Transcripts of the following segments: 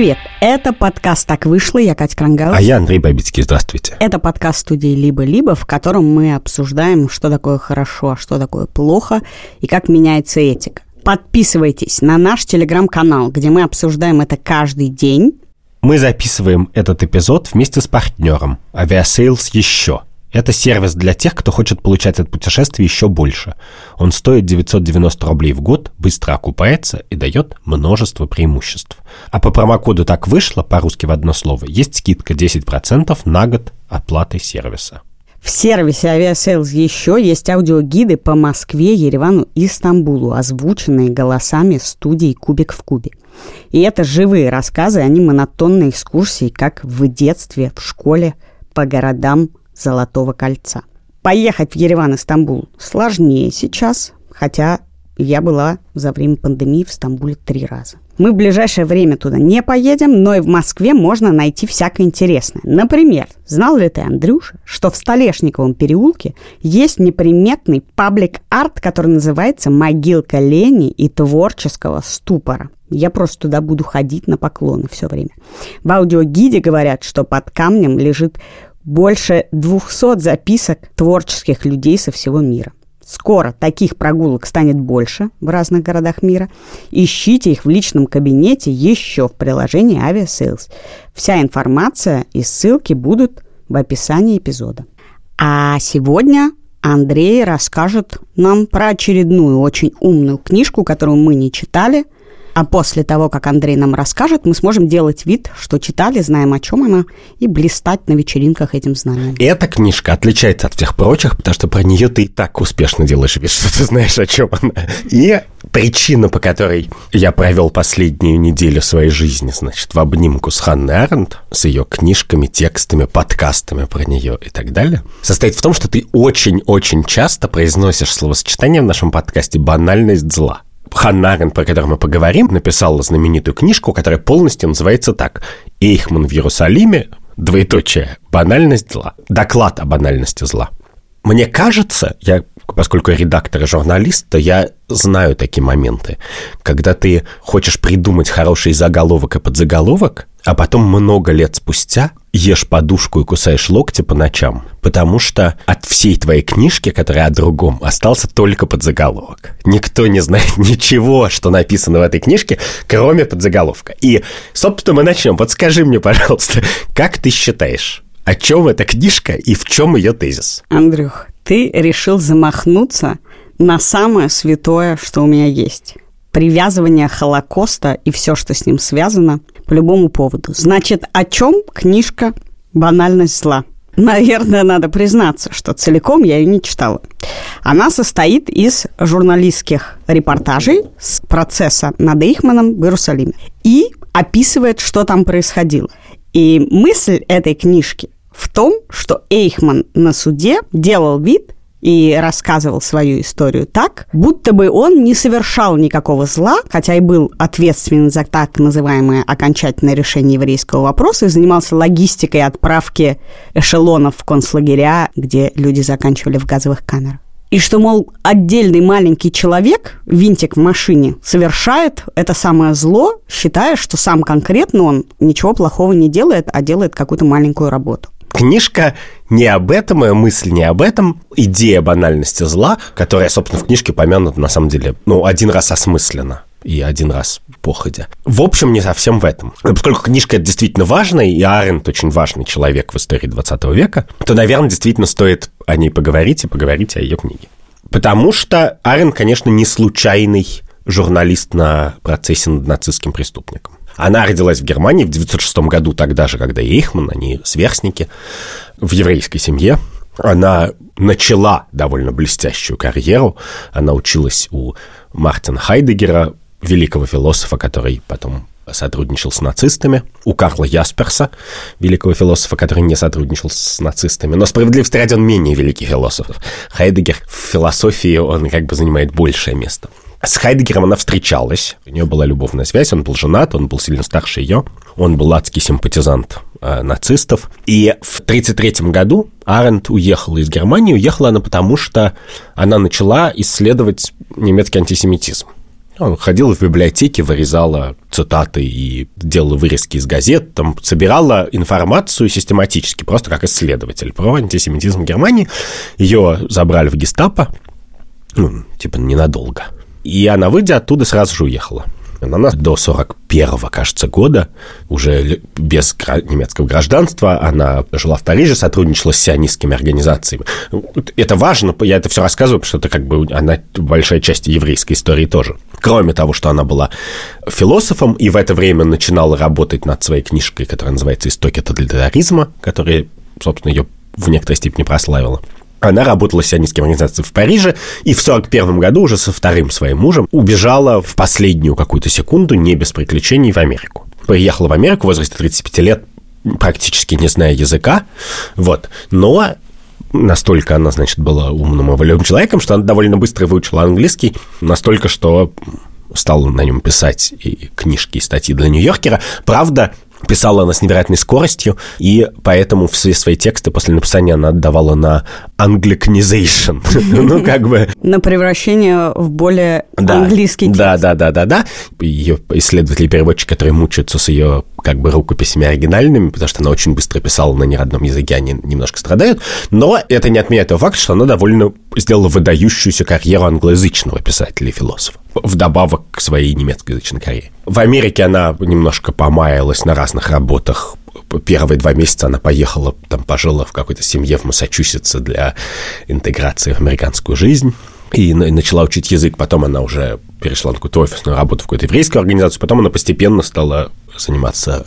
Привет! Это подкаст «Так вышло». Я Катя Кронгауз. А я Андрей Бабицкий. Здравствуйте. Это подкаст студии «Либо-либо», в котором мы обсуждаем, что такое хорошо, а что такое плохо и как меняется этика. Подписывайтесь на наш телеграм-канал, где мы обсуждаем это каждый день. Мы записываем этот эпизод вместе с партнером «Авиасейлс еще». Это сервис для тех, кто хочет получать от путешествий еще больше. Он стоит 990 рублей в год, быстро окупается и дает множество преимуществ. А по промокоду «Так вышло» по-русски в одно слово есть скидка 10% на год оплаты сервиса. В сервисе Aviasales еще есть аудиогиды по Москве, Еревану и Стамбулу, озвученные голосами студий «Кубик в кубе». И это живые рассказы, а не монотонные экскурсии, как в детстве, в школе, по городам Золотого кольца. Поехать в Ереван и Стамбул сложнее сейчас, хотя я была за время пандемии в Стамбуле три раза. Мы в ближайшее время туда не поедем, но и в Москве можно найти всякое интересное. Например, знал ли ты, Андрюша, что в Столешниковом переулке есть неприметный паблик-арт, который называется «Могилка лени и творческого ступора». Я просто туда буду ходить на поклоны все время. В аудиогиде говорят, что под камнем лежит больше 200 записок творческих людей со всего мира. Скоро таких прогулок станет больше в разных городах мира. Ищите их в личном кабинете еще в приложении Aviasales. Вся информация и ссылки будут в описании эпизода. А сегодня Андрей расскажет нам про очередную очень умную книжку, которую мы не читали – а после того, как Андрей нам расскажет, мы сможем делать вид, что читали, знаем, о чем она, и блистать на вечеринках этим знанием. Эта книжка отличается от всех прочих, потому что про нее ты и так успешно делаешь вид, что ты знаешь, о чем она. И причина, по которой я провел последнюю неделю своей жизни, значит, в обнимку с Ханной Аренд, с ее книжками, текстами, подкастами про нее и так далее, состоит в том, что ты очень-очень часто произносишь словосочетание в нашем подкасте «банальность зла». Ханнарен, про который мы поговорим, написал знаменитую книжку, которая полностью называется так «Эйхман в Иерусалиме. Двоеточие. Банальность зла». Доклад о банальности зла. Мне кажется, я, поскольку я редактор и журналист, то я знаю такие моменты, когда ты хочешь придумать хороший заголовок и подзаголовок, а потом много лет спустя ешь подушку и кусаешь локти по ночам, потому что от всей твоей книжки, которая о другом, остался только подзаголовок. Никто не знает ничего, что написано в этой книжке, кроме подзаголовка. И, собственно, мы начнем. Вот скажи мне, пожалуйста, как ты считаешь, о чем эта книжка и в чем ее тезис? Андрюх, ты решил замахнуться на самое святое, что у меня есть. Привязывание Холокоста и все, что с ним связано, по любому поводу. Значит, о чем книжка «Банальность зла»? Наверное, надо признаться, что целиком я ее не читала. Она состоит из журналистских репортажей с процесса над Эйхманом в Иерусалиме и описывает, что там происходило. И мысль этой книжки в том, что Эйхман на суде делал вид, и рассказывал свою историю так, будто бы он не совершал никакого зла, хотя и был ответственен за так называемое окончательное решение еврейского вопроса и занимался логистикой отправки эшелонов в концлагеря, где люди заканчивали в газовых камерах. И что, мол, отдельный маленький человек, винтик в машине, совершает это самое зло, считая, что сам конкретно он ничего плохого не делает, а делает какую-то маленькую работу. Книжка не об этом, моя мысль не об этом. Идея банальности зла, которая, собственно, в книжке помянута, на самом деле, ну, один раз осмысленно и один раз походя. В общем, не совсем в этом. Поскольку книжка действительно важная, и Аренд очень важный человек в истории 20 века, то, наверное, действительно стоит о ней поговорить и поговорить о ее книге. Потому что Аренд, конечно, не случайный журналист на процессе над нацистским преступником. Она родилась в Германии в 1906 году, тогда же, когда Эйхман, они сверстники, в еврейской семье. Она начала довольно блестящую карьеру. Она училась у Мартина Хайдегера, великого философа, который потом сотрудничал с нацистами, у Карла Ясперса, великого философа, который не сотрудничал с нацистами. Но справедливости ради он менее великий философ. Хайдегер в философии, он как бы занимает большее место. С Хайдегером она встречалась, у нее была любовная связь, он был женат, он был сильно старше ее, он был адский симпатизант э, нацистов. И в 1933 году Аренд уехала из Германии, уехала она потому, что она начала исследовать немецкий антисемитизм. Он ходил в библиотеке, вырезала цитаты и делала вырезки из газет, там собирала информацию систематически, просто как исследователь про антисемитизм в Германии. Ее забрали в гестапо, ну, типа ненадолго. И она, выйдя оттуда, сразу же уехала. Она до 41-го, кажется, года, уже без немецкого гражданства, она жила в Париже, сотрудничала с сионистскими организациями. Это важно, я это все рассказываю, потому что это как бы она большая часть еврейской истории тоже. Кроме того, что она была философом и в это время начинала работать над своей книжкой, которая называется «Истоки тоталитаризма», которая, собственно, ее в некоторой степени прославила. Она работала с сионистскими организацией в Париже, и в 41 году уже со вторым своим мужем убежала в последнюю какую-то секунду, не без приключений, в Америку. Приехала в Америку в возрасте 35 лет, практически не зная языка, вот, но настолько она, значит, была умным и волевым человеком, что она довольно быстро выучила английский, настолько, что стала на нем писать и книжки, и статьи для Нью-Йоркера. Правда, Писала она с невероятной скоростью, и поэтому все свои тексты после написания она отдавала на англиканизейшн. ну, как бы... На превращение в более английский текст. Да, да, да, да, да. Ее исследователи и переводчики, которые мучаются с ее как бы рукописями оригинальными, потому что она очень быстро писала на неродном языке, они немножко страдают. Но это не отменяет того факта, что она довольно сделала выдающуюся карьеру англоязычного писателя и философа вдобавок к своей немецкоязычной карьере. В Америке она немножко помаялась на разных работах. Первые два месяца она поехала, там пожила в какой-то семье в Массачусетсе для интеграции в американскую жизнь и начала учить язык. Потом она уже перешла на какую-то офисную работу в какую-то еврейскую организацию. Потом она постепенно стала заниматься,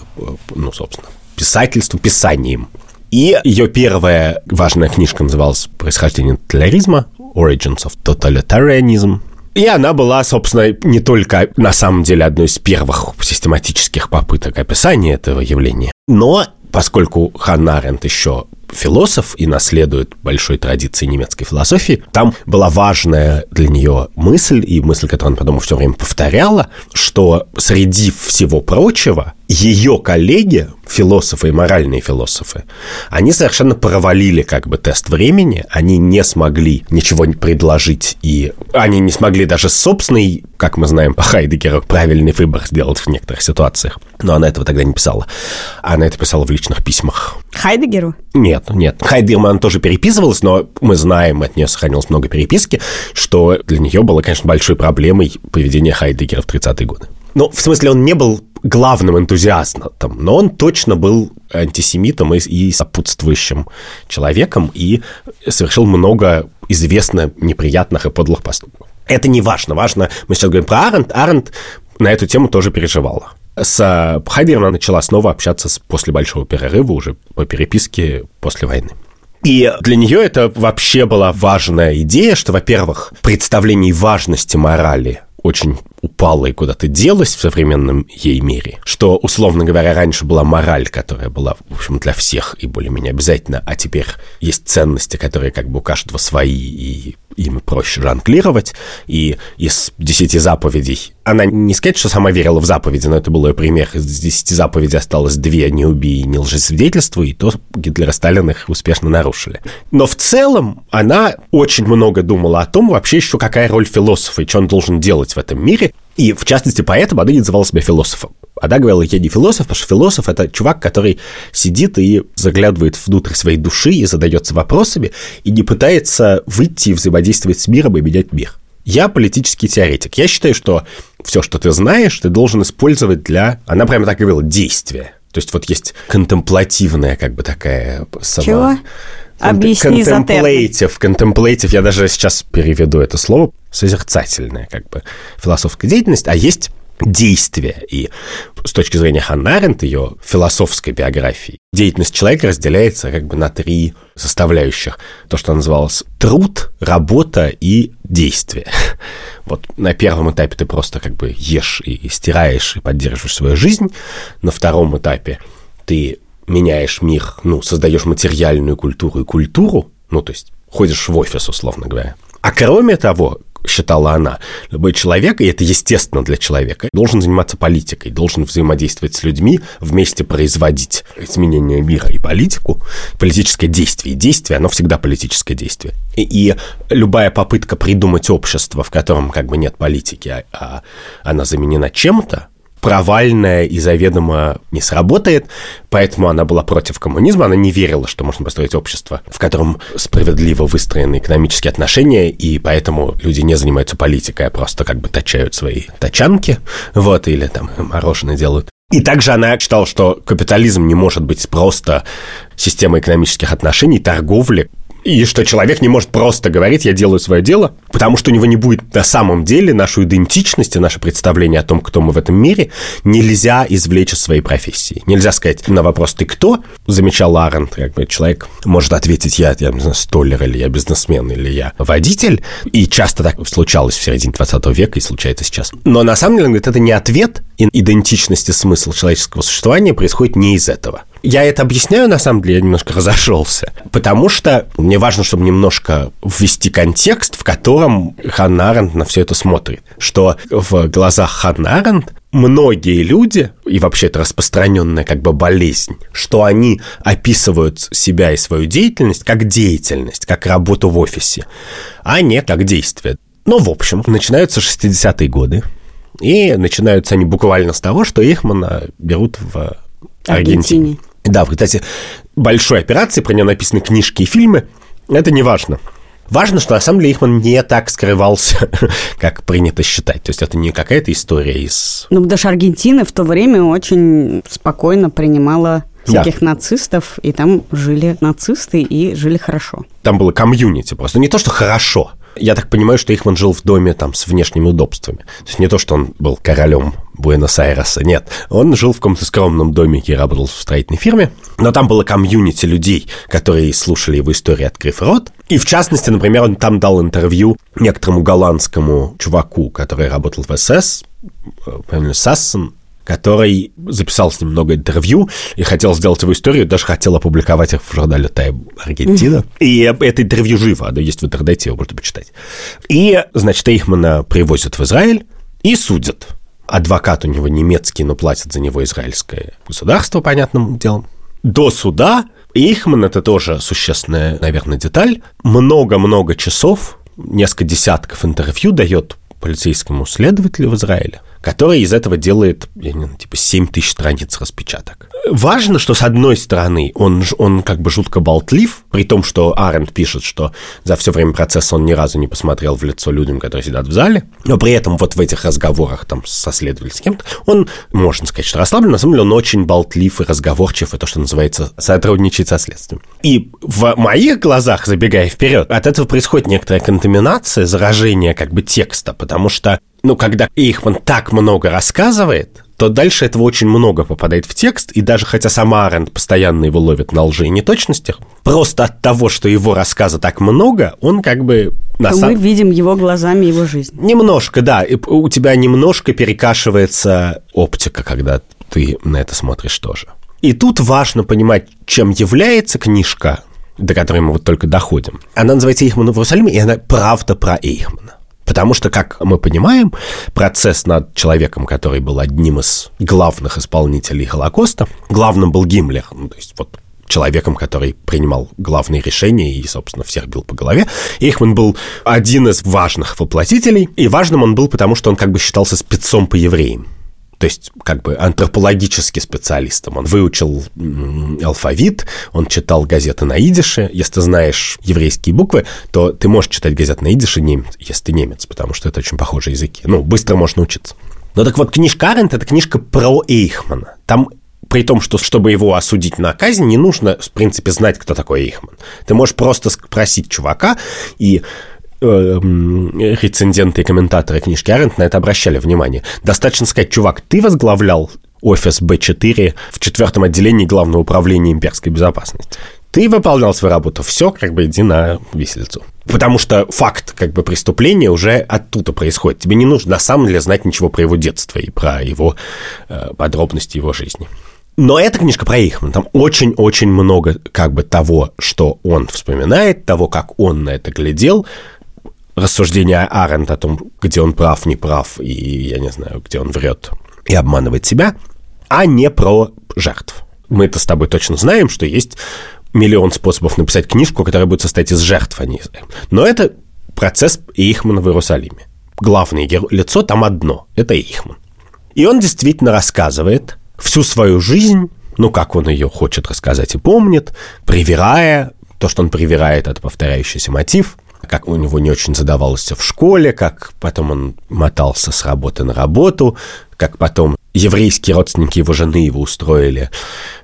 ну, собственно, писательством, писанием. И ее первая важная книжка называлась «Происхождение тоталитаризма», «Origins of Totalitarianism», и она была, собственно, не только на самом деле одной из первых систематических попыток описания этого явления, но поскольку Ханна Аренд еще философ и наследует большой традиции немецкой философии, там была важная для нее мысль, и мысль, которую она потом все время повторяла, что среди всего прочего ее коллеги, философы и моральные философы, они совершенно провалили как бы тест времени, они не смогли ничего предложить, и они не смогли даже собственный, как мы знаем по Хайдегеру, правильный выбор сделать в некоторых ситуациях. Но она этого тогда не писала. Она это писала в личных письмах. Хайдегеру? Нет, нет. Хайдерман тоже переписывалась, но мы знаем, от нее сохранилось много переписки, что для нее было, конечно, большой проблемой поведение Хайдегера в 30-е годы. Ну, в смысле, он не был главным энтузиастом, но он точно был антисемитом и, и сопутствующим человеком и совершил много известно неприятных и подлых поступков. Это не важно. Важно, мы сейчас говорим про Аренд. Аренд на эту тему тоже переживала. С Хайдером она начала снова общаться после большого перерыва, уже по переписке после войны. И для нее это вообще была важная идея, что, во-первых, представление важности морали очень упала и куда-то делась в современном ей мире, что, условно говоря, раньше была мораль, которая была, в общем, для всех и более-менее обязательно, а теперь есть ценности, которые как бы у каждого свои, и им проще жонглировать, и из десяти заповедей она не сказать, что сама верила в заповеди, но это был ее пример. Из десяти заповедей осталось две «не убей» не лжесвидетельствуй, и то Гитлер и Сталин их успешно нарушили. Но в целом она очень много думала о том, вообще еще какая роль философа и что он должен делать в этом мире. И, в частности, поэтому она не называла себя философом. Она говорила, я не философ, потому что философ – это чувак, который сидит и заглядывает внутрь своей души и задается вопросами, и не пытается выйти и взаимодействовать с миром и менять мир. Я политический теоретик. Я считаю, что все, что ты знаешь, ты должен использовать для... Она прямо так говорила, действия. То есть вот есть контемплативная как бы такая сама... Чего? Объясни Контемплейтив, контемплейтив, я даже сейчас переведу это слово, созерцательная как бы философская деятельность, а есть действия. И с точки зрения Ханна Аренд, ее философской биографии, деятельность человека разделяется как бы на три составляющих. То, что называлось труд, работа и действие. Вот на первом этапе ты просто как бы ешь и стираешь и поддерживаешь свою жизнь. На втором этапе ты меняешь мир, ну, создаешь материальную культуру и культуру, ну, то есть ходишь в офис, условно говоря. А кроме того, считала она, любой человек, и это естественно для человека, должен заниматься политикой, должен взаимодействовать с людьми, вместе производить изменения мира и политику, политическое действие. И действие, оно всегда политическое действие. И, и любая попытка придумать общество, в котором как бы нет политики, а, а она заменена чем-то, провальная и заведомо не сработает, поэтому она была против коммунизма, она не верила, что можно построить общество, в котором справедливо выстроены экономические отношения, и поэтому люди не занимаются политикой, а просто как бы точают свои тачанки, вот, или там мороженое делают. И также она считала, что капитализм не может быть просто системой экономических отношений, торговли, и что человек не может просто говорить «я делаю свое дело», потому что у него не будет на самом деле нашу идентичность и наше представление о том, кто мы в этом мире, нельзя извлечь из своей профессии. Нельзя сказать на вопрос «ты кто?», замечал Арент, как бы человек может ответить «я, я не знаю, столер, или я бизнесмен, или я водитель», и часто так случалось в середине 20 века и случается сейчас. Но на самом деле, говорит, это не ответ, и идентичность и смысл человеческого существования происходит не из этого. Я это объясняю, на самом деле, я немножко разошелся, потому что мне важно, чтобы немножко ввести контекст, в котором Ханна Аренд на все это смотрит. Что в глазах Ханна Аренд многие люди, и вообще это распространенная как бы болезнь, что они описывают себя и свою деятельность как деятельность, как работу в офисе, а не как действие. Ну, в общем, начинаются 60-е годы, и начинаются они буквально с того, что Ихмана берут в Аргентине. Аргентине. Да, кстати, большой операции, про нее написаны книжки и фильмы. Это не важно. Важно, что на самом деле Ихман не так скрывался, как принято считать. То есть это не какая-то история из... Ну, потому что Аргентина в то время очень спокойно принимала всяких да. нацистов, и там жили нацисты и жили хорошо. Там было комьюнити просто. Не то, что хорошо, я так понимаю, что Ихман жил в доме там с внешними удобствами. То есть не то, что он был королем Буэнос-Айреса, нет. Он жил в каком-то скромном домике и работал в строительной фирме. Но там было комьюнити людей, которые слушали его истории, открыв рот. И в частности, например, он там дал интервью некоторому голландскому чуваку, который работал в СС, по Сассен, который записал с ним много интервью и хотел сделать его историю, даже хотел опубликовать их в журнале Time Аргентина. Mm-hmm. И это интервью живо, оно есть в интернете, его можно почитать. И, значит, Эйхмана привозят в Израиль и судят. Адвокат у него немецкий, но платит за него израильское государство, понятным делом. До суда Эйхман, это тоже существенная, наверное, деталь, много-много часов, несколько десятков интервью дает полицейскому следователю в Израиле – который из этого делает, я не знаю, типа 7 тысяч страниц распечаток. Важно, что с одной стороны он, он как бы жутко болтлив, при том, что Аренд пишет, что за все время процесса он ни разу не посмотрел в лицо людям, которые сидят в зале, но при этом вот в этих разговорах там со следователем с кем-то, он, можно сказать, что расслаблен, на самом деле он очень болтлив и разговорчив, и то, что называется, сотрудничает со следствием. И в моих глазах, забегая вперед, от этого происходит некоторая контаминация, заражение как бы текста, потому что ну, когда Эйхман так много рассказывает, то дальше этого очень много попадает в текст, и даже хотя сама Аренд постоянно его ловит на лжи и неточностях, просто от того, что его рассказа так много, он как бы... На сам... Мы видим его глазами его жизнь. Немножко, да. И у тебя немножко перекашивается оптика, когда ты на это смотришь тоже. И тут важно понимать, чем является книжка, до которой мы вот только доходим. Она называется «Эйхман в Иерусалиме», и она правда про Эйхмана. Потому что, как мы понимаем, процесс над человеком, который был одним из главных исполнителей Холокоста, главным был Гиммлер, ну, то есть вот человеком, который принимал главные решения и, собственно, всех бил по голове. Ихман был один из важных воплотителей, и важным он был, потому что он как бы считался спецом по евреям то есть как бы антропологический специалистом. Он выучил алфавит, он читал газеты на идише. Если ты знаешь еврейские буквы, то ты можешь читать газеты на идише, немец, если ты немец, потому что это очень похожие языки. Ну, быстро можно научиться. Но так вот, книжка Арент – это книжка про Эйхмана. Там при том, что чтобы его осудить на казнь, не нужно, в принципе, знать, кто такой Эйхман. Ты можешь просто спросить чувака, и рецензенты и комментаторы книжки Арент на это обращали внимание. Достаточно сказать, чувак, ты возглавлял офис Б4 в четвертом отделении Главного управления имперской безопасности. Ты выполнял свою работу, все, как бы иди на виселицу. Потому что факт как бы преступления уже оттуда происходит. Тебе не нужно на самом деле знать ничего про его детство и про его э, подробности его жизни. Но эта книжка про Эйхман, там очень-очень много как бы того, что он вспоминает, того, как он на это глядел, рассуждения Аренд о том, где он прав, не прав, и, я не знаю, где он врет и обманывает себя, а не про жертв. Мы это с тобой точно знаем, что есть миллион способов написать книжку, которая будет состоять из жертв, а не. Но это процесс Эйхмана в Иерусалиме. Главное лицо там одно – это Эйхман. И он действительно рассказывает всю свою жизнь, ну, как он ее хочет рассказать и помнит, привирая, то, что он привирает, это повторяющийся мотив, как у него не очень задавалось в школе, как потом он мотался с работы на работу, как потом еврейские родственники его жены его устроили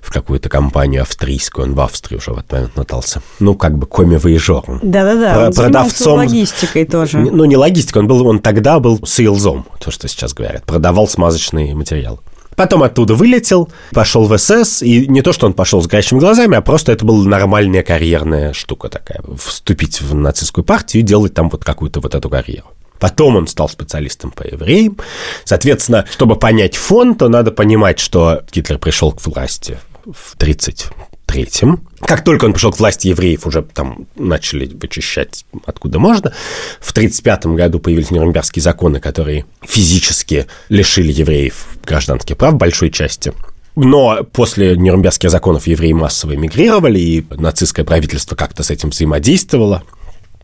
в какую-то компанию австрийскую, он в Австрию уже в этот момент мотался. Ну, как бы коми-воежором. Да-да-да, Про- он продавцом логистикой тоже. Ну, не логистикой, он, был, он тогда был сейлзом, то, что сейчас говорят, продавал смазочный материал. Потом оттуда вылетел, пошел в СС, и не то, что он пошел с горящими глазами, а просто это была нормальная карьерная штука такая. Вступить в нацистскую партию и делать там вот какую-то вот эту карьеру. Потом он стал специалистом по евреям. Соответственно, чтобы понять фон, то надо понимать, что Гитлер пришел к власти в 1933-м. Как только он пришел к власти, евреев уже там начали вычищать откуда можно. В 1935 году появились Нюрнбергские законы, которые физически лишили евреев гражданских прав большой части. Но после Нюрнбергских законов евреи массово эмигрировали, и нацистское правительство как-то с этим взаимодействовало.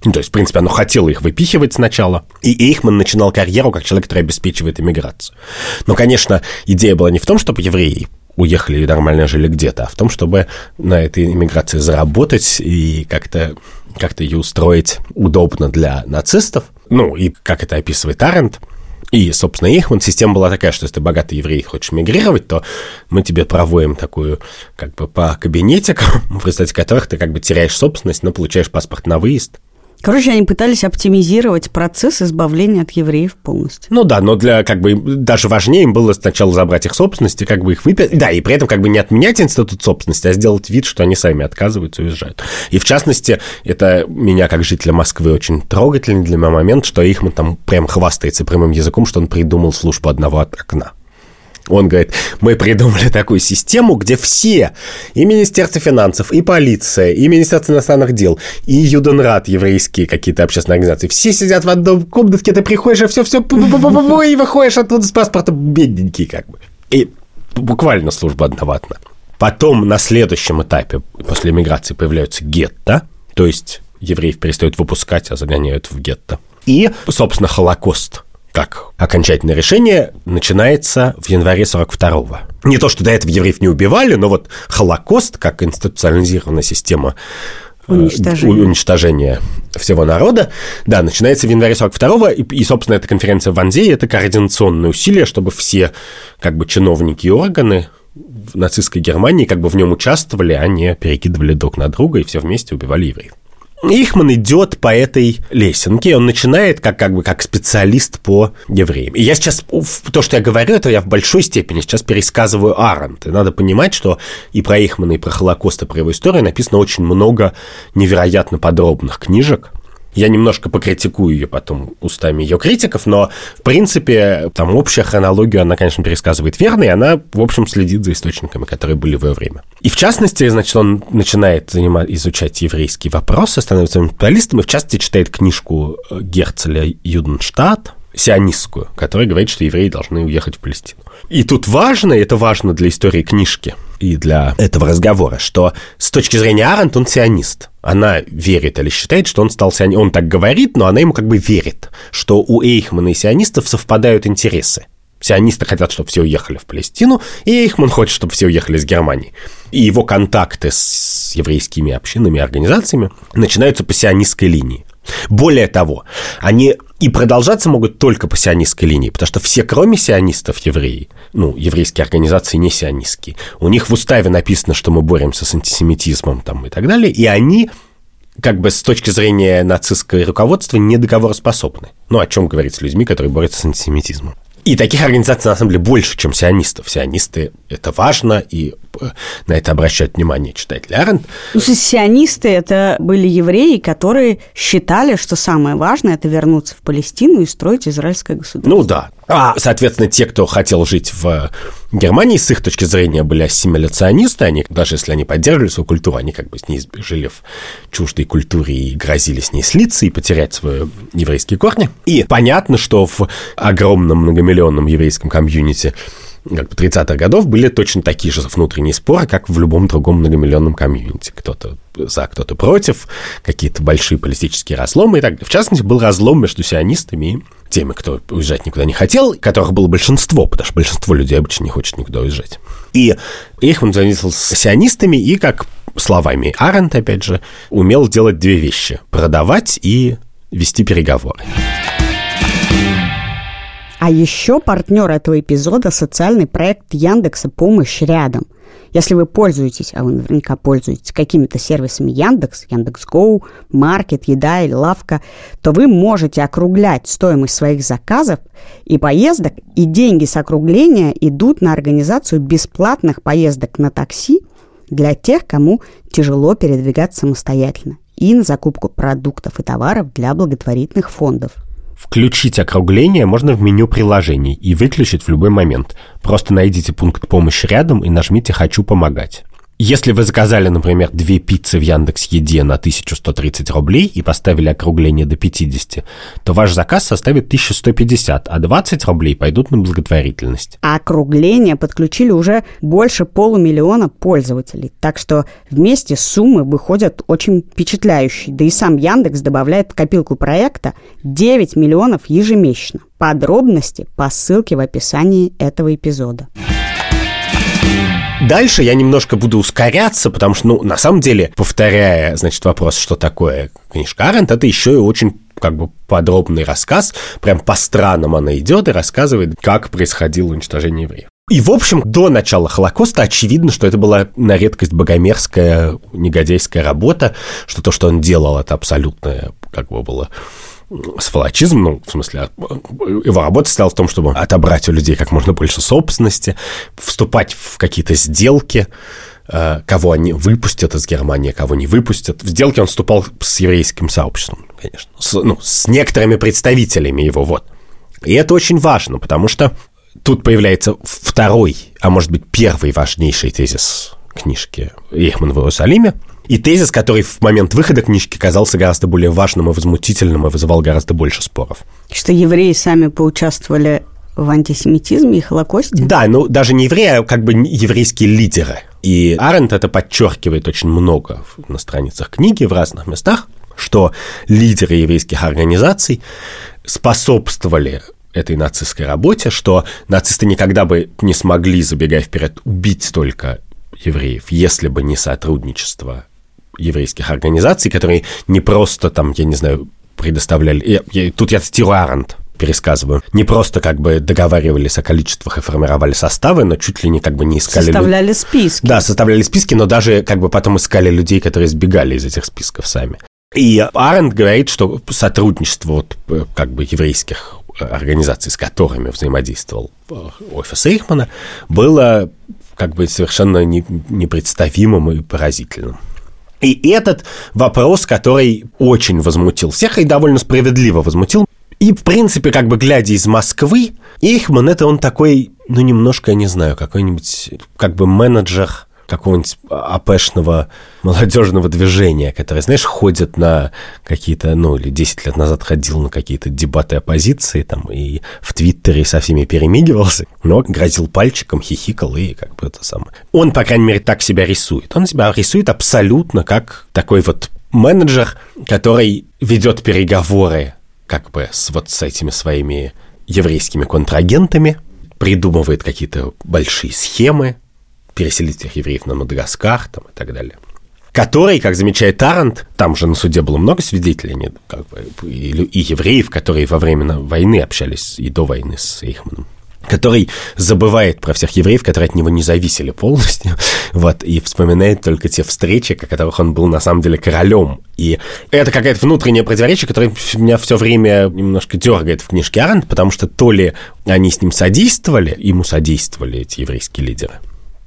Ну, то есть, в принципе, оно хотело их выпихивать сначала. И Эйхман начинал карьеру как человек, который обеспечивает иммиграцию. Но, конечно, идея была не в том, чтобы евреи уехали и нормально жили где-то, а в том, чтобы на этой иммиграции заработать и как-то как ее устроить удобно для нацистов. Ну, и как это описывает Аренд, и, собственно, Эйхман система была такая, что если ты богатый еврей хочешь мигрировать, то мы тебе проводим такую, как бы, по кабинетикам, в результате которых ты как бы теряешь собственность, но получаешь паспорт на выезд. Короче, они пытались оптимизировать процесс избавления от евреев полностью. Ну да, но для как бы даже важнее им было сначала забрать их собственность и как бы их выпить. Да, и при этом как бы не отменять институт собственности, а сделать вид, что они сами отказываются и уезжают. И в частности, это меня как жителя Москвы очень трогательный для меня момент, что Ихман там прям хвастается прямым языком, что он придумал службу одного окна. Он говорит, мы придумали такую систему, где все, и Министерство финансов, и полиция, и Министерство иностранных дел, и Юденрат, еврейские какие-то общественные организации, все сидят в одном комнатке, ты приходишь, а все-все, и выходишь оттуда с паспортом бедненький как бы. И буквально служба одноватна. Потом на следующем этапе после миграции появляются гетто, то есть евреев перестают выпускать, а загоняют в гетто. И, собственно, Холокост – как окончательное решение начинается в январе 42-го. Не то, что до этого евреев не убивали, но вот Холокост, как институционализированная система э, уничтожения. уничтожения всего народа. Да, начинается в январе 42-го, и, и, собственно, эта конференция в Анзее – это координационное усилие, чтобы все как бы чиновники и органы в нацистской Германии как бы в нем участвовали, а не перекидывали друг на друга и все вместе убивали евреев. Ихман идет по этой лесенке, он начинает как, как бы как специалист по евреям. И я сейчас, то, что я говорю, это я в большой степени сейчас пересказываю Аренд. И надо понимать, что и про Ихмана, и про Холокост, и про его историю написано очень много невероятно подробных книжек, я немножко покритикую ее потом устами ее критиков, но, в принципе, там общая хронологию она, конечно, пересказывает верно, и она, в общем, следит за источниками, которые были в ее время. И, в частности, значит, он начинает занимать, изучать еврейские вопросы, становится специалистом, и, в частности, читает книжку э, Герцеля «Юденштадт», сионистскую, которая говорит, что евреи должны уехать в Палестину. И тут важно, и это важно для истории книжки и для этого разговора, что с точки зрения Аренд он сионист. Она верит или считает, что он стал сионистом. Он так говорит, но она ему как бы верит, что у Эйхмана и сионистов совпадают интересы. Сионисты хотят, чтобы все уехали в Палестину, и Эйхман хочет, чтобы все уехали из Германии. И его контакты с еврейскими общинами и организациями начинаются по сионистской линии. Более того, они и продолжаться могут только по сионистской линии, потому что все, кроме сионистов, евреи, ну, еврейские организации не сионистские, у них в уставе написано, что мы боремся с антисемитизмом там и так далее, и они как бы с точки зрения нацистского руководства недоговороспособны. Ну, о чем говорить с людьми, которые борются с антисемитизмом. И таких организаций, на самом деле, больше, чем сионистов. Сионисты – это важно, и на это обращают внимание читатели Аренд. Ну, сионисты это были евреи, которые считали, что самое важное – это вернуться в Палестину и строить израильское государство. Ну да. А, соответственно, те, кто хотел жить в Германии, с их точки зрения, были ассимиляционисты. Они, даже если они поддерживали свою культуру, они как бы с ней жили в чуждой культуре и грозили с ней слиться и потерять свои еврейские корни. И понятно, что в огромном многомиллионном еврейском комьюнити как бы 30-х годов были точно такие же внутренние споры, как в любом другом многомиллионном комьюнити. Кто-то за, кто-то против, какие-то большие политические разломы и так В частности, был разлом между сионистами и теми, кто уезжать никуда не хотел, которых было большинство, потому что большинство людей обычно не хочет никуда уезжать. И Эйхман взаимодействовал с сионистами и, как словами Арент, опять же, умел делать две вещи – продавать и вести переговоры. А еще партнер этого эпизода – социальный проект Яндекса «Помощь рядом». Если вы пользуетесь, а вы наверняка пользуетесь какими-то сервисами Яндекс, Яндекс.Гоу, Маркет, Еда или Лавка, то вы можете округлять стоимость своих заказов и поездок, и деньги с округления идут на организацию бесплатных поездок на такси для тех, кому тяжело передвигаться самостоятельно, и на закупку продуктов и товаров для благотворительных фондов – Включить округление можно в меню приложений и выключить в любой момент. Просто найдите пункт помощи рядом и нажмите «Хочу помогать». Если вы заказали, например, две пиццы в Яндекс Еде на 1130 рублей и поставили округление до 50, то ваш заказ составит 1150, а 20 рублей пойдут на благотворительность. А округление подключили уже больше полумиллиона пользователей. Так что вместе суммы выходят очень впечатляющие. Да и сам Яндекс добавляет в копилку проекта 9 миллионов ежемесячно. Подробности по ссылке в описании этого эпизода. Дальше я немножко буду ускоряться, потому что, ну, на самом деле, повторяя, значит, вопрос, что такое книжка Арент, это еще и очень как бы подробный рассказ, прям по странам она идет и рассказывает, как происходило уничтожение евреев. И, в общем, до начала Холокоста очевидно, что это была на редкость богомерзкая, негодяйская работа, что то, что он делал, это абсолютно, как бы было сволочизм, ну, в смысле, его работа состояла в том, чтобы отобрать у людей как можно больше собственности, вступать в какие-то сделки, э, кого они выпустят из Германии, кого не выпустят. В сделке он вступал с еврейским сообществом, конечно, с, ну, с некоторыми представителями его, вот. И это очень важно, потому что тут появляется второй, а может быть первый важнейший тезис книжки Эхман в Иерусалиме – и тезис, который в момент выхода книжки казался гораздо более важным и возмутительным и вызывал гораздо больше споров. Что евреи сами поучаствовали в антисемитизме и Холокосте? Да, ну даже не евреи, а как бы еврейские лидеры. И Аренд это подчеркивает очень много на страницах книги в разных местах, что лидеры еврейских организаций способствовали этой нацистской работе, что нацисты никогда бы не смогли, забегая вперед, убить столько евреев, если бы не сотрудничество еврейских организаций, которые не просто там, я не знаю, предоставляли... Я, я, тут я цитирую Аренд, пересказываю. Не просто как бы договаривались о количествах и формировали составы, но чуть ли не как бы не искали... Составляли люд... списки. Да, составляли списки, но даже как бы потом искали людей, которые сбегали из этих списков сами. И Аренд говорит, что сотрудничество вот э, как бы еврейских организаций, с которыми взаимодействовал э, офис Эйхмана, было как бы совершенно непредставимым и поразительным. И этот вопрос, который очень возмутил всех и довольно справедливо возмутил. И, в принципе, как бы глядя из Москвы, Эйхман это он такой, ну, немножко, я не знаю, какой-нибудь как бы менеджер какого-нибудь АПшного молодежного движения, который, знаешь, ходит на какие-то, ну, или 10 лет назад ходил на какие-то дебаты оппозиции, там, и в Твиттере со всеми перемигивался, но грозил пальчиком, хихикал и как бы это самое. Он, по крайней мере, так себя рисует. Он себя рисует абсолютно как такой вот менеджер, который ведет переговоры как бы с вот с этими своими еврейскими контрагентами, придумывает какие-то большие схемы, переселить всех евреев на Мадагаскар там, и так далее. Который, как замечает Тарант, там же на суде было много свидетелей, нет, как бы, и, и евреев, которые во время войны общались и до войны с Эйхманом. Который забывает про всех евреев, которые от него не зависели полностью, вот, и вспоминает только те встречи, о которых он был на самом деле королем. И это какая-то внутреннее противоречие, которое меня все время немножко дергает в книжке Аренд, потому что то ли они с ним содействовали, ему содействовали эти еврейские лидеры,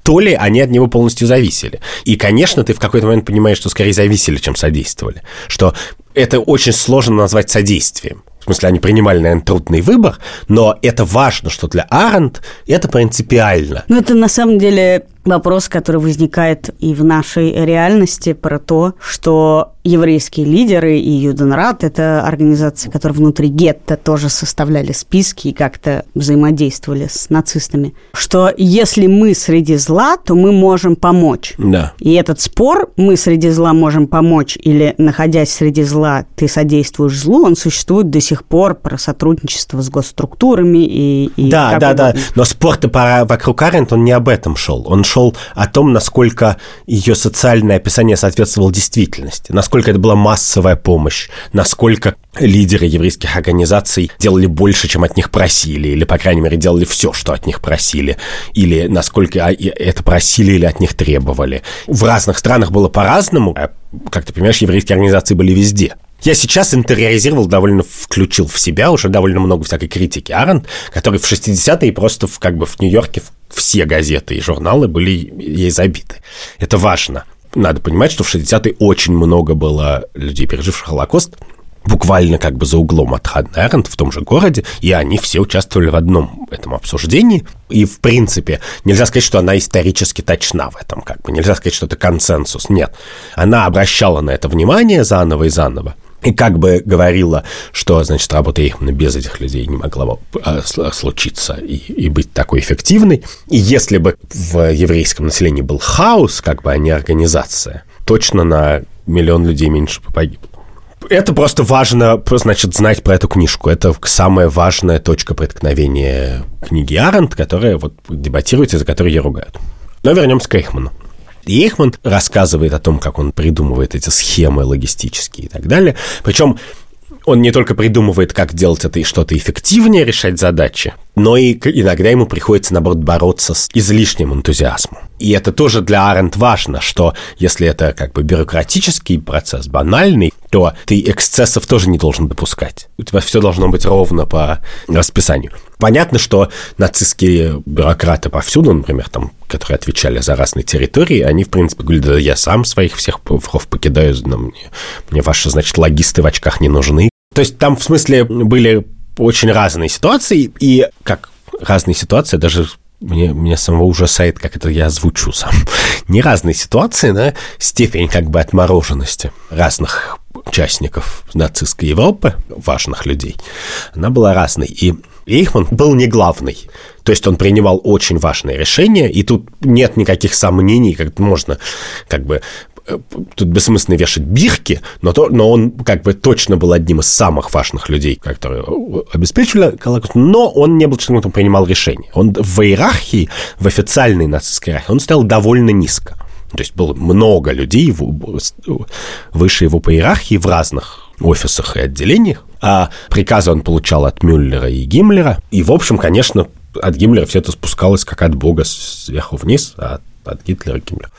то ли они от него полностью зависели. И, конечно, ты в какой-то момент понимаешь, что скорее зависели, чем содействовали. Что это очень сложно назвать содействием. В смысле, они принимали, наверное, трудный выбор, но это важно, что для Аренд это принципиально. Ну, это на самом деле вопрос, который возникает и в нашей реальности про то, что еврейские лидеры и Юденрат – это организации, которые внутри гетто тоже составляли списки и как-то взаимодействовали с нацистами. Что если мы среди зла, то мы можем помочь. Да. И этот спор «мы среди зла можем помочь» или «находясь среди зла, ты содействуешь злу», он существует до сих пор про сотрудничество с госструктурами и, и Да, да, угодно. да. Но спор-то вокруг Арент, он не об этом шел. Он шел о том, насколько ее социальное описание соответствовало действительности, насколько это была массовая помощь, насколько лидеры еврейских организаций делали больше, чем от них просили, или, по крайней мере, делали все, что от них просили, или насколько а, это просили или от них требовали. В разных странах было по-разному. А, как ты понимаешь, еврейские организации были везде. Я сейчас интериоризировал, довольно включил в себя уже довольно много всякой критики Аренд, который в 60-е просто в, как бы в Нью-Йорке все газеты и журналы были ей забиты. Это важно. Надо понимать, что в 60-е очень много было людей, переживших Холокост, буквально как бы за углом от Ханны Аренд в том же городе, и они все участвовали в одном этом обсуждении. И, в принципе, нельзя сказать, что она исторически точна в этом, как бы. Нельзя сказать, что это консенсус. Нет. Она обращала на это внимание заново и заново. И как бы говорила, что, значит, работа Эйхмана без этих людей не могла а, случиться и, и быть такой эффективной. И если бы в еврейском населении был хаос, как бы, а не организация, точно на миллион людей меньше бы погибло. Это просто важно, значит, знать про эту книжку. Это самая важная точка преткновения книги Аренд, которая вот дебатируется, за которую ее ругают. Но вернемся к Эйхману. И Эйхман рассказывает о том, как он придумывает эти схемы логистические и так далее. Причем он не только придумывает, как делать это и что-то эффективнее решать задачи, но и иногда ему приходится, наоборот, бороться с излишним энтузиазмом. И это тоже для Аренд важно, что если это как бы бюрократический процесс, банальный, то ты эксцессов тоже не должен допускать. У тебя все должно быть ровно по расписанию. Понятно, что нацистские бюрократы повсюду, например, там, которые отвечали за разные территории, они, в принципе, говорили, да я сам своих всех вров покидаю, мне, мне ваши, значит, логисты в очках не нужны. То есть там, в смысле, были очень разные ситуации, и как разные ситуации, даже мне, мне самого ужасает, как это я озвучу сам. Не разные ситуации, но степень как бы отмороженности разных участников нацистской Европы, важных людей, она была разной. И Эйхман был не главный. То есть он принимал очень важные решения, и тут нет никаких сомнений, как можно как бы тут бессмысленно вешать бирки, но, то, но он как бы точно был одним из самых важных людей, которые обеспечивали Холокост, но он не был человеком, который принимал решения. Он в иерархии, в официальной нацистской иерархии, он стоял довольно низко. То есть было много людей выше его по иерархии в разных офисах и отделениях, а приказы он получал от Мюллера и Гиммлера. И, в общем, конечно, от Гиммлера все это спускалось как от Бога сверху вниз, а от Гитлера Гиммлера.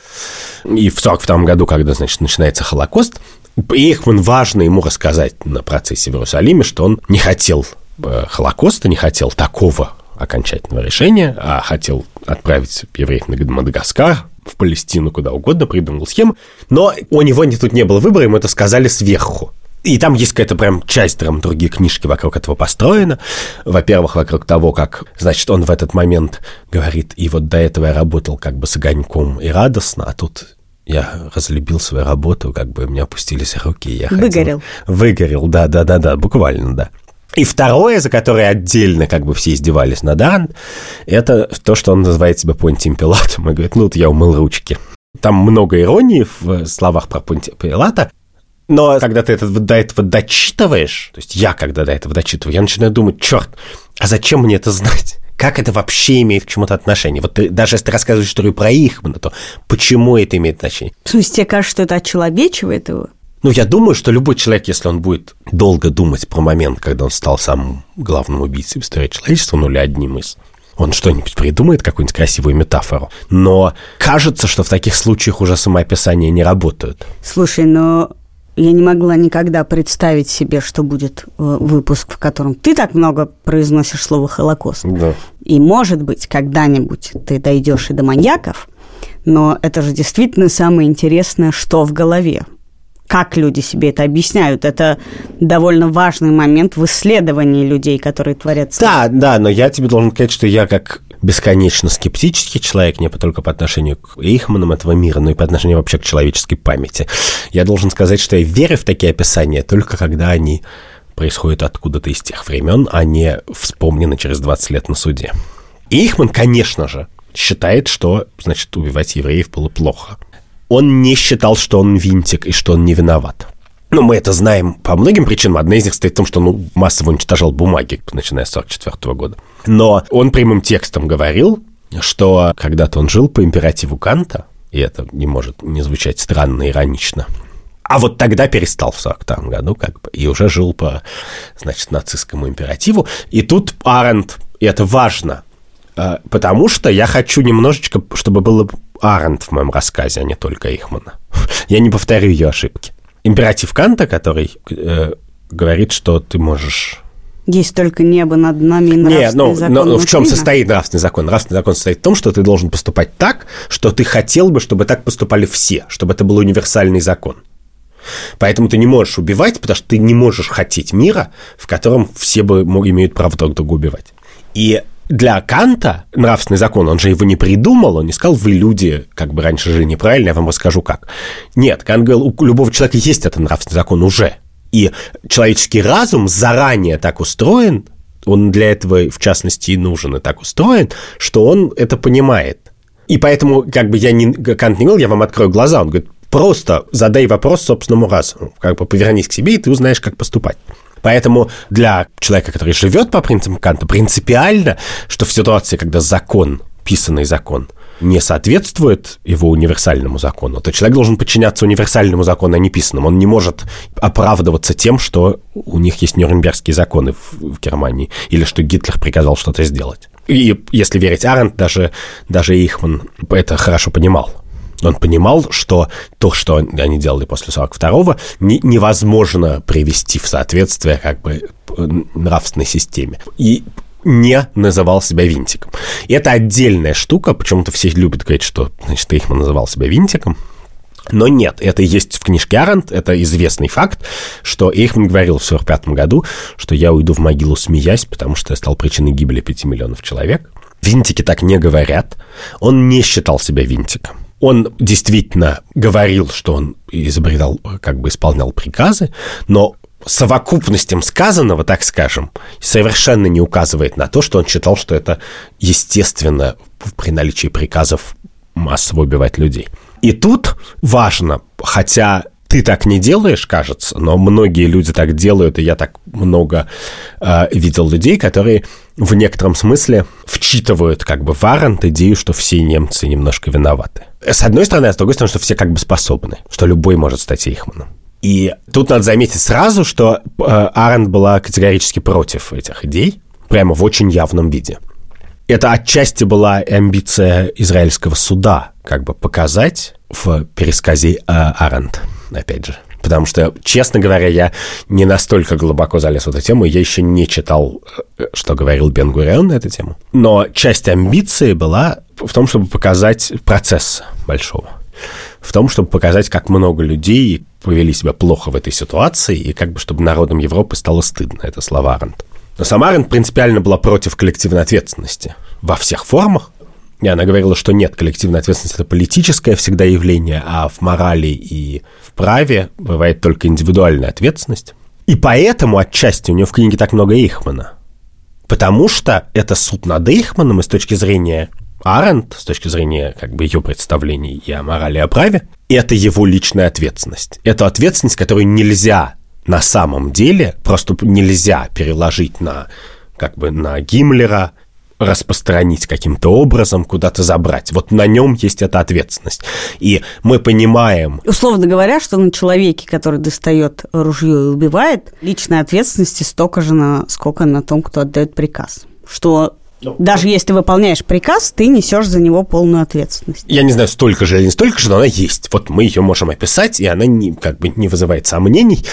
И в 1942 году, когда, значит, начинается Холокост, Эйхман важно ему рассказать на процессе в Иерусалиме, что он не хотел э, Холокоста, не хотел такого окончательного решения, а хотел отправить евреев на Мадагаскар, в Палестину, куда угодно, придумал схему. Но у него не, тут не было выбора, ему это сказали сверху. И там есть какая-то прям часть драматургии книжки вокруг этого построена. Во-первых, вокруг того, как, значит, он в этот момент говорит, и вот до этого я работал как бы с огоньком и радостно, а тут я разлюбил свою работу, как бы у меня опустились руки. Я Выгорел. Хотел... Выгорел, да-да-да-да, буквально, да. И второе, за которое отдельно как бы все издевались над Арн, это то, что он называет себя Понтием Пилатом и говорит, ну вот я умыл ручки. Там много иронии в словах про Понтия Пилата, но когда ты это, до этого дочитываешь, то есть я когда до этого дочитываю, я начинаю думать, черт, а зачем мне это знать? Как это вообще имеет к чему-то отношение? Вот ты, даже если ты рассказываешь историю про Ихмана, то почему это имеет отношение? В смысле, тебе кажется, что это очеловечивает его? Ну, я думаю, что любой человек, если он будет долго думать про момент, когда он стал самым главным убийцей в истории человечества, ну или одним из, он что-нибудь придумает, какую-нибудь красивую метафору. Но кажется, что в таких случаях уже самоописания не работают. Слушай, но я не могла никогда представить себе, что будет э, выпуск, в котором ты так много произносишь слово «Холокост». Да. И, может быть, когда-нибудь ты дойдешь и до маньяков, Но это же действительно самое интересное, что в голове. Как люди себе это объясняют? Это довольно важный момент в исследовании людей, которые творят. Да, да, но я тебе должен сказать, что я как бесконечно скептический человек, не только по отношению к Эйхманам этого мира, но и по отношению вообще к человеческой памяти. Я должен сказать, что я верю в такие описания только когда они происходят откуда-то из тех времен, а не вспомнены через 20 лет на суде. Эйхман, конечно же, считает, что, значит, убивать евреев было плохо. Он не считал, что он винтик и что он не виноват. Ну, мы это знаем по многим причинам. Одна из них стоит в том, что он ну, массово уничтожал бумаги, начиная с 1944 года. Но он прямым текстом говорил, что когда-то он жил по императиву Канта, и это не может не звучать странно, иронично, а вот тогда перестал в 42 году, как бы, и уже жил по, значит, нацистскому императиву. И тут Арендт, и это важно, э, потому что я хочу немножечко, чтобы было Арендт в моем рассказе, а не только Ихмана. Я не повторю ее ошибки императив Канта, который э, говорит, что ты можешь есть только небо над нами и нравственный ну, закон. Но, но в чем состоит нравственный закон? Нравственный закон состоит в том, что ты должен поступать так, что ты хотел бы, чтобы так поступали все, чтобы это был универсальный закон. Поэтому ты не можешь убивать, потому что ты не можешь хотеть мира, в котором все бы имеют право друг друга убивать. И для Канта нравственный закон, он же его не придумал, он не сказал, вы люди, как бы раньше жили неправильно, я вам расскажу как. Нет, Кант говорил, у любого человека есть этот нравственный закон уже. И человеческий разум заранее так устроен, он для этого, в частности, и нужен, и так устроен, что он это понимает. И поэтому, как бы я не, Кант не говорил, я вам открою глаза, он говорит, просто задай вопрос собственному разуму, как бы повернись к себе, и ты узнаешь, как поступать. Поэтому для человека, который живет по принципам Канта, принципиально, что в ситуации, когда закон, писанный закон, не соответствует его универсальному закону, то человек должен подчиняться универсальному закону, а не писанному. Он не может оправдываться тем, что у них есть Нюрнбергские законы в, в Германии, или что Гитлер приказал что-то сделать. И если верить Аренд, даже, даже Ихман это хорошо понимал. Он понимал, что то, что они делали после 42-го, не, невозможно привести в соответствие как бы нравственной системе. И не называл себя винтиком. И это отдельная штука, почему-то все любят говорить, что, значит, Эйхман называл себя винтиком. Но нет, это есть в книжке Аренд, это известный факт, что Эйхман говорил в 45 году, что я уйду в могилу смеясь, потому что я стал причиной гибели 5 миллионов человек. Винтики так не говорят. Он не считал себя винтиком. Он действительно говорил, что он изобретал, как бы исполнял приказы, но совокупностям сказанного, так скажем, совершенно не указывает на то, что он считал, что это естественно при наличии приказов массово убивать людей. И тут важно, хотя ты так не делаешь, кажется, но многие люди так делают, и я так много э, видел людей, которые в некотором смысле вчитывают как бы в Арант идею, что все немцы немножко виноваты. С одной стороны, а с другой стороны, что все как бы способны, что любой может стать Эйхманом. И тут надо заметить сразу, что э, Аренд была категорически против этих идей, прямо в очень явном виде. Это отчасти была амбиция израильского суда, как бы показать в пересказе э, Аренд опять же. Потому что, честно говоря, я не настолько глубоко залез в эту тему, я еще не читал, э, что говорил Бен Гурион на эту тему. Но часть амбиции была в том, чтобы показать процесс большого. В том, чтобы показать, как много людей повели себя плохо в этой ситуации, и как бы чтобы народам Европы стало стыдно. Это слова Аренд. Но сам Аренд принципиально была против коллективной ответственности во всех формах, и она говорила, что нет, коллективная ответственность – это политическое всегда явление, а в морали и в праве бывает только индивидуальная ответственность. И поэтому отчасти у нее в книге так много Эйхмана. Потому что это суд над Эйхманом и с точки зрения Аренд, с точки зрения как бы ее представлений и о морали и о праве, это его личная ответственность. Это ответственность, которую нельзя на самом деле, просто нельзя переложить на как бы на Гиммлера, распространить каким-то образом, куда-то забрать. Вот на нем есть эта ответственность. И мы понимаем... Условно говоря, что на человеке, который достает ружье и убивает, личной ответственности столько же, на, сколько на том, кто отдает приказ. Что ну, даже если ты выполняешь приказ, ты несешь за него полную ответственность. Я не знаю, столько же или не столько же, но она есть. Вот мы ее можем описать, и она не, как бы не вызывает сомнений.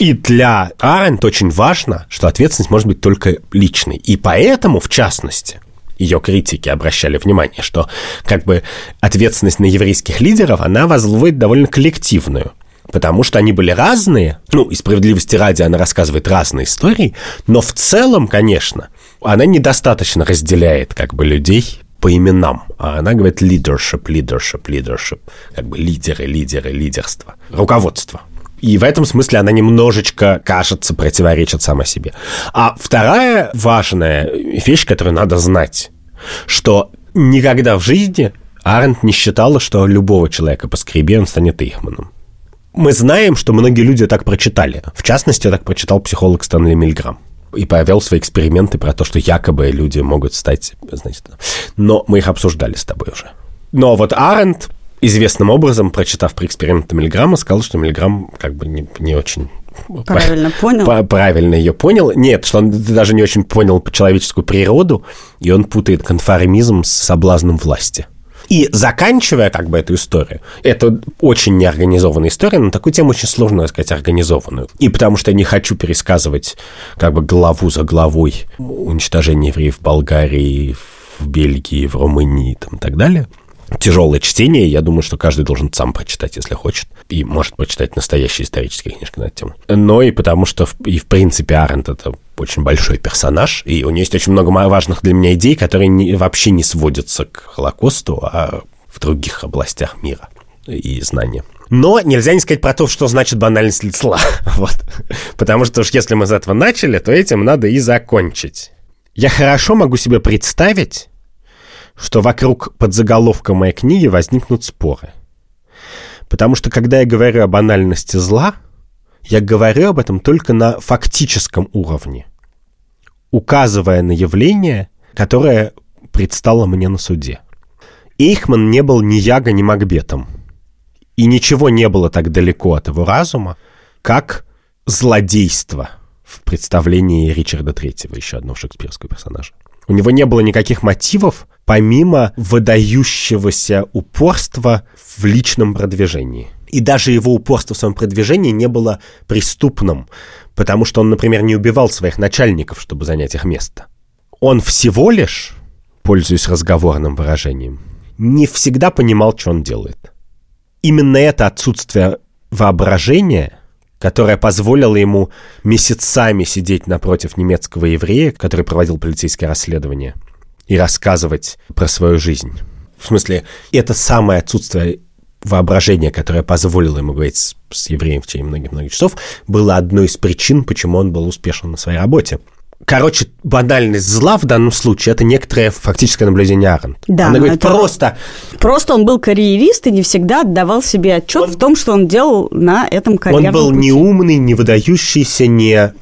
И для Аренд очень важно, что ответственность может быть только личной. И поэтому, в частности, ее критики обращали внимание, что как бы ответственность на еврейских лидеров, она возводит довольно коллективную. Потому что они были разные, ну, и справедливости ради она рассказывает разные истории, но в целом, конечно, она недостаточно разделяет как бы людей по именам. А она говорит leadership, leadership, leadership. Как бы лидеры, лидеры, лидерство. Руководство. И в этом смысле она немножечко, кажется, противоречит сама себе. А вторая важная вещь, которую надо знать, что никогда в жизни Арент не считала, что любого человека по скребе он станет Ихманом. Мы знаем, что многие люди так прочитали. В частности, так прочитал психолог Стэнли Мильграм и провел свои эксперименты про то, что якобы люди могут стать, значит, но мы их обсуждали с тобой уже. Но вот Аренд известным образом, прочитав про эксперименты Миллиграмма, сказал, что Миллиграм как бы не, не очень Правильно понял? Правильно ее понял. Нет, что он даже не очень понял человеческую природу, и он путает конформизм с соблазном власти. И заканчивая как бы эту историю, это очень неорганизованная история, но такую тему очень сложно сказать организованную. И потому что я не хочу пересказывать как бы главу за главой уничтожение евреев в Болгарии, в Бельгии, в Румынии там, и так далее – тяжелое чтение. Я думаю, что каждый должен сам прочитать, если хочет. И может прочитать настоящие исторические книжки на эту тему. Но и потому что, и в принципе, Арент — это очень большой персонаж, и у нее есть очень много важных для меня идей, которые не, вообще не сводятся к Холокосту, а в других областях мира и знания. Но нельзя не сказать про то, что значит банальность лица. вот. Потому что уж если мы с этого начали, то этим надо и закончить. Я хорошо могу себе представить, что вокруг подзаголовка моей книги возникнут споры. Потому что когда я говорю о банальности зла, я говорю об этом только на фактическом уровне, указывая на явление, которое предстало мне на суде. Эйхман не был ни Яго, ни Макбетом. И ничего не было так далеко от его разума, как злодейство в представлении Ричарда Третьего, еще одного шекспирского персонажа. У него не было никаких мотивов, помимо выдающегося упорства в личном продвижении. И даже его упорство в своем продвижении не было преступным, потому что он, например, не убивал своих начальников, чтобы занять их место. Он всего лишь, пользуясь разговорным выражением, не всегда понимал, что он делает. Именно это отсутствие воображения, которое позволило ему месяцами сидеть напротив немецкого еврея, который проводил полицейское расследование – и рассказывать про свою жизнь. В смысле, это самое отсутствие воображения, которое позволило ему говорить с, с евреем в течение многих-многих часов, было одной из причин, почему он был успешен на своей работе. Короче, банальность зла в данном случае – это некоторое фактическое наблюдение Арен. Да, Она говорит, просто... Просто он был карьерист и не всегда отдавал себе отчет он... в том, что он делал на этом карьерном Он был пути. не умный, не выдающийся, не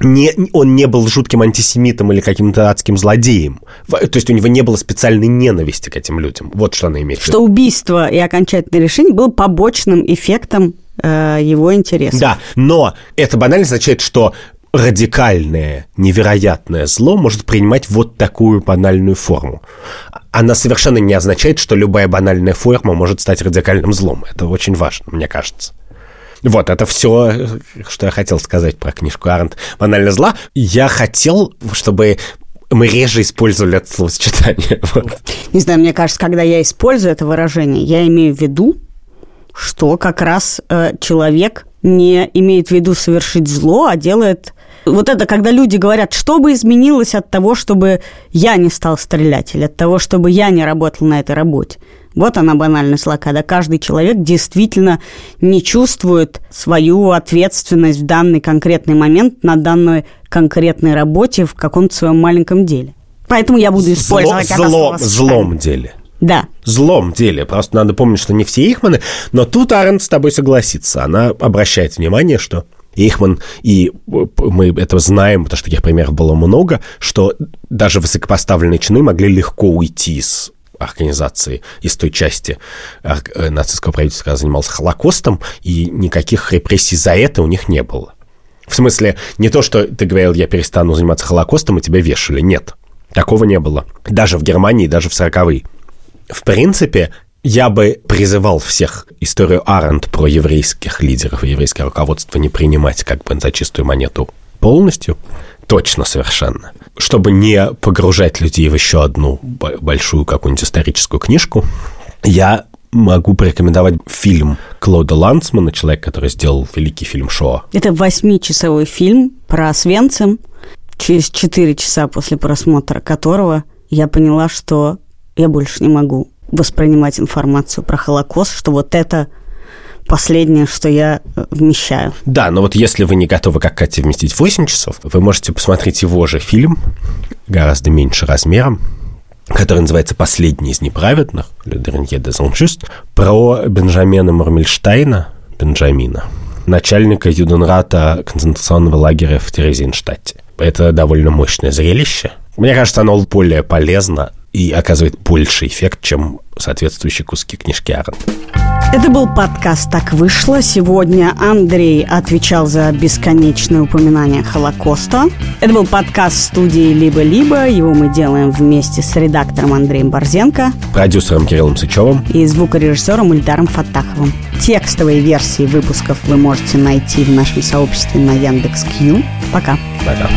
не, он не был жутким антисемитом или каким-то адским злодеем. То есть у него не было специальной ненависти к этим людям. Вот что она имеет. Что убийство и окончательное решение было побочным эффектом э, его интереса. Да, но это банально означает, что радикальное, невероятное зло может принимать вот такую банальную форму. Она совершенно не означает, что любая банальная форма может стать радикальным злом. Это очень важно, мне кажется. Вот, это все, что я хотел сказать про книжку Арнт «Банально зла». Я хотел, чтобы мы реже использовали это словосочетание. Не знаю, мне кажется, когда я использую это выражение, я имею в виду, что как раз э, человек не имеет в виду совершить зло, а делает... Вот это, когда люди говорят, что бы изменилось от того, чтобы я не стал стрелять, или от того, чтобы я не работал на этой работе. Вот она банальность зла, когда каждый человек действительно не чувствует свою ответственность в данный конкретный момент на данной конкретной работе в каком-то своем маленьком деле. Поэтому я буду использовать Зло, это зло, злом деле. Да. Злом деле. Просто надо помнить, что не все Ихманы, но тут Арен с тобой согласится. Она обращает внимание, что Ихман, и мы это знаем, потому что таких примеров было много, что даже высокопоставленные чины могли легко уйти с организации, из той части э, нацистского правительства, когда занимался Холокостом, и никаких репрессий за это у них не было. В смысле, не то, что ты говорил, я перестану заниматься Холокостом, и тебя вешали. Нет, такого не было. Даже в Германии, даже в 40-е. В принципе, я бы призывал всех историю Аренд про еврейских лидеров и еврейское руководство не принимать как бы за чистую монету полностью, Точно, совершенно. Чтобы не погружать людей в еще одну большую какую-нибудь историческую книжку, я могу порекомендовать фильм Клода Лансмана, человек, который сделал великий фильм «Шоа». Это восьмичасовой фильм про Свенцем, через четыре часа после просмотра которого я поняла, что я больше не могу воспринимать информацию про Холокост, что вот это последнее, что я э, вмещаю. Да, но вот если вы не готовы, как Катя, вместить 8 часов, вы можете посмотреть его же фильм, гораздо меньше размером, который называется «Последний из неправедных», «Le Dernier des Injustes», про Бенджамина Мурмельштейна, Бенджамина, начальника Юденрата концентрационного лагеря в Терезинштадте. Это довольно мощное зрелище. Мне кажется, оно более полезно и оказывает больший эффект, чем соответствующие куски книжки Арен. Это был подкаст «Так вышло». Сегодня Андрей отвечал за бесконечное упоминание Холокоста. Это был подкаст студии «Либо-либо». Его мы делаем вместе с редактором Андреем Борзенко. Продюсером Кириллом Сычевым. И звукорежиссером Ильдаром Фатаховым. Текстовые версии выпусков вы можете найти в нашем сообществе на Яндекс.Кью. Пока. Пока.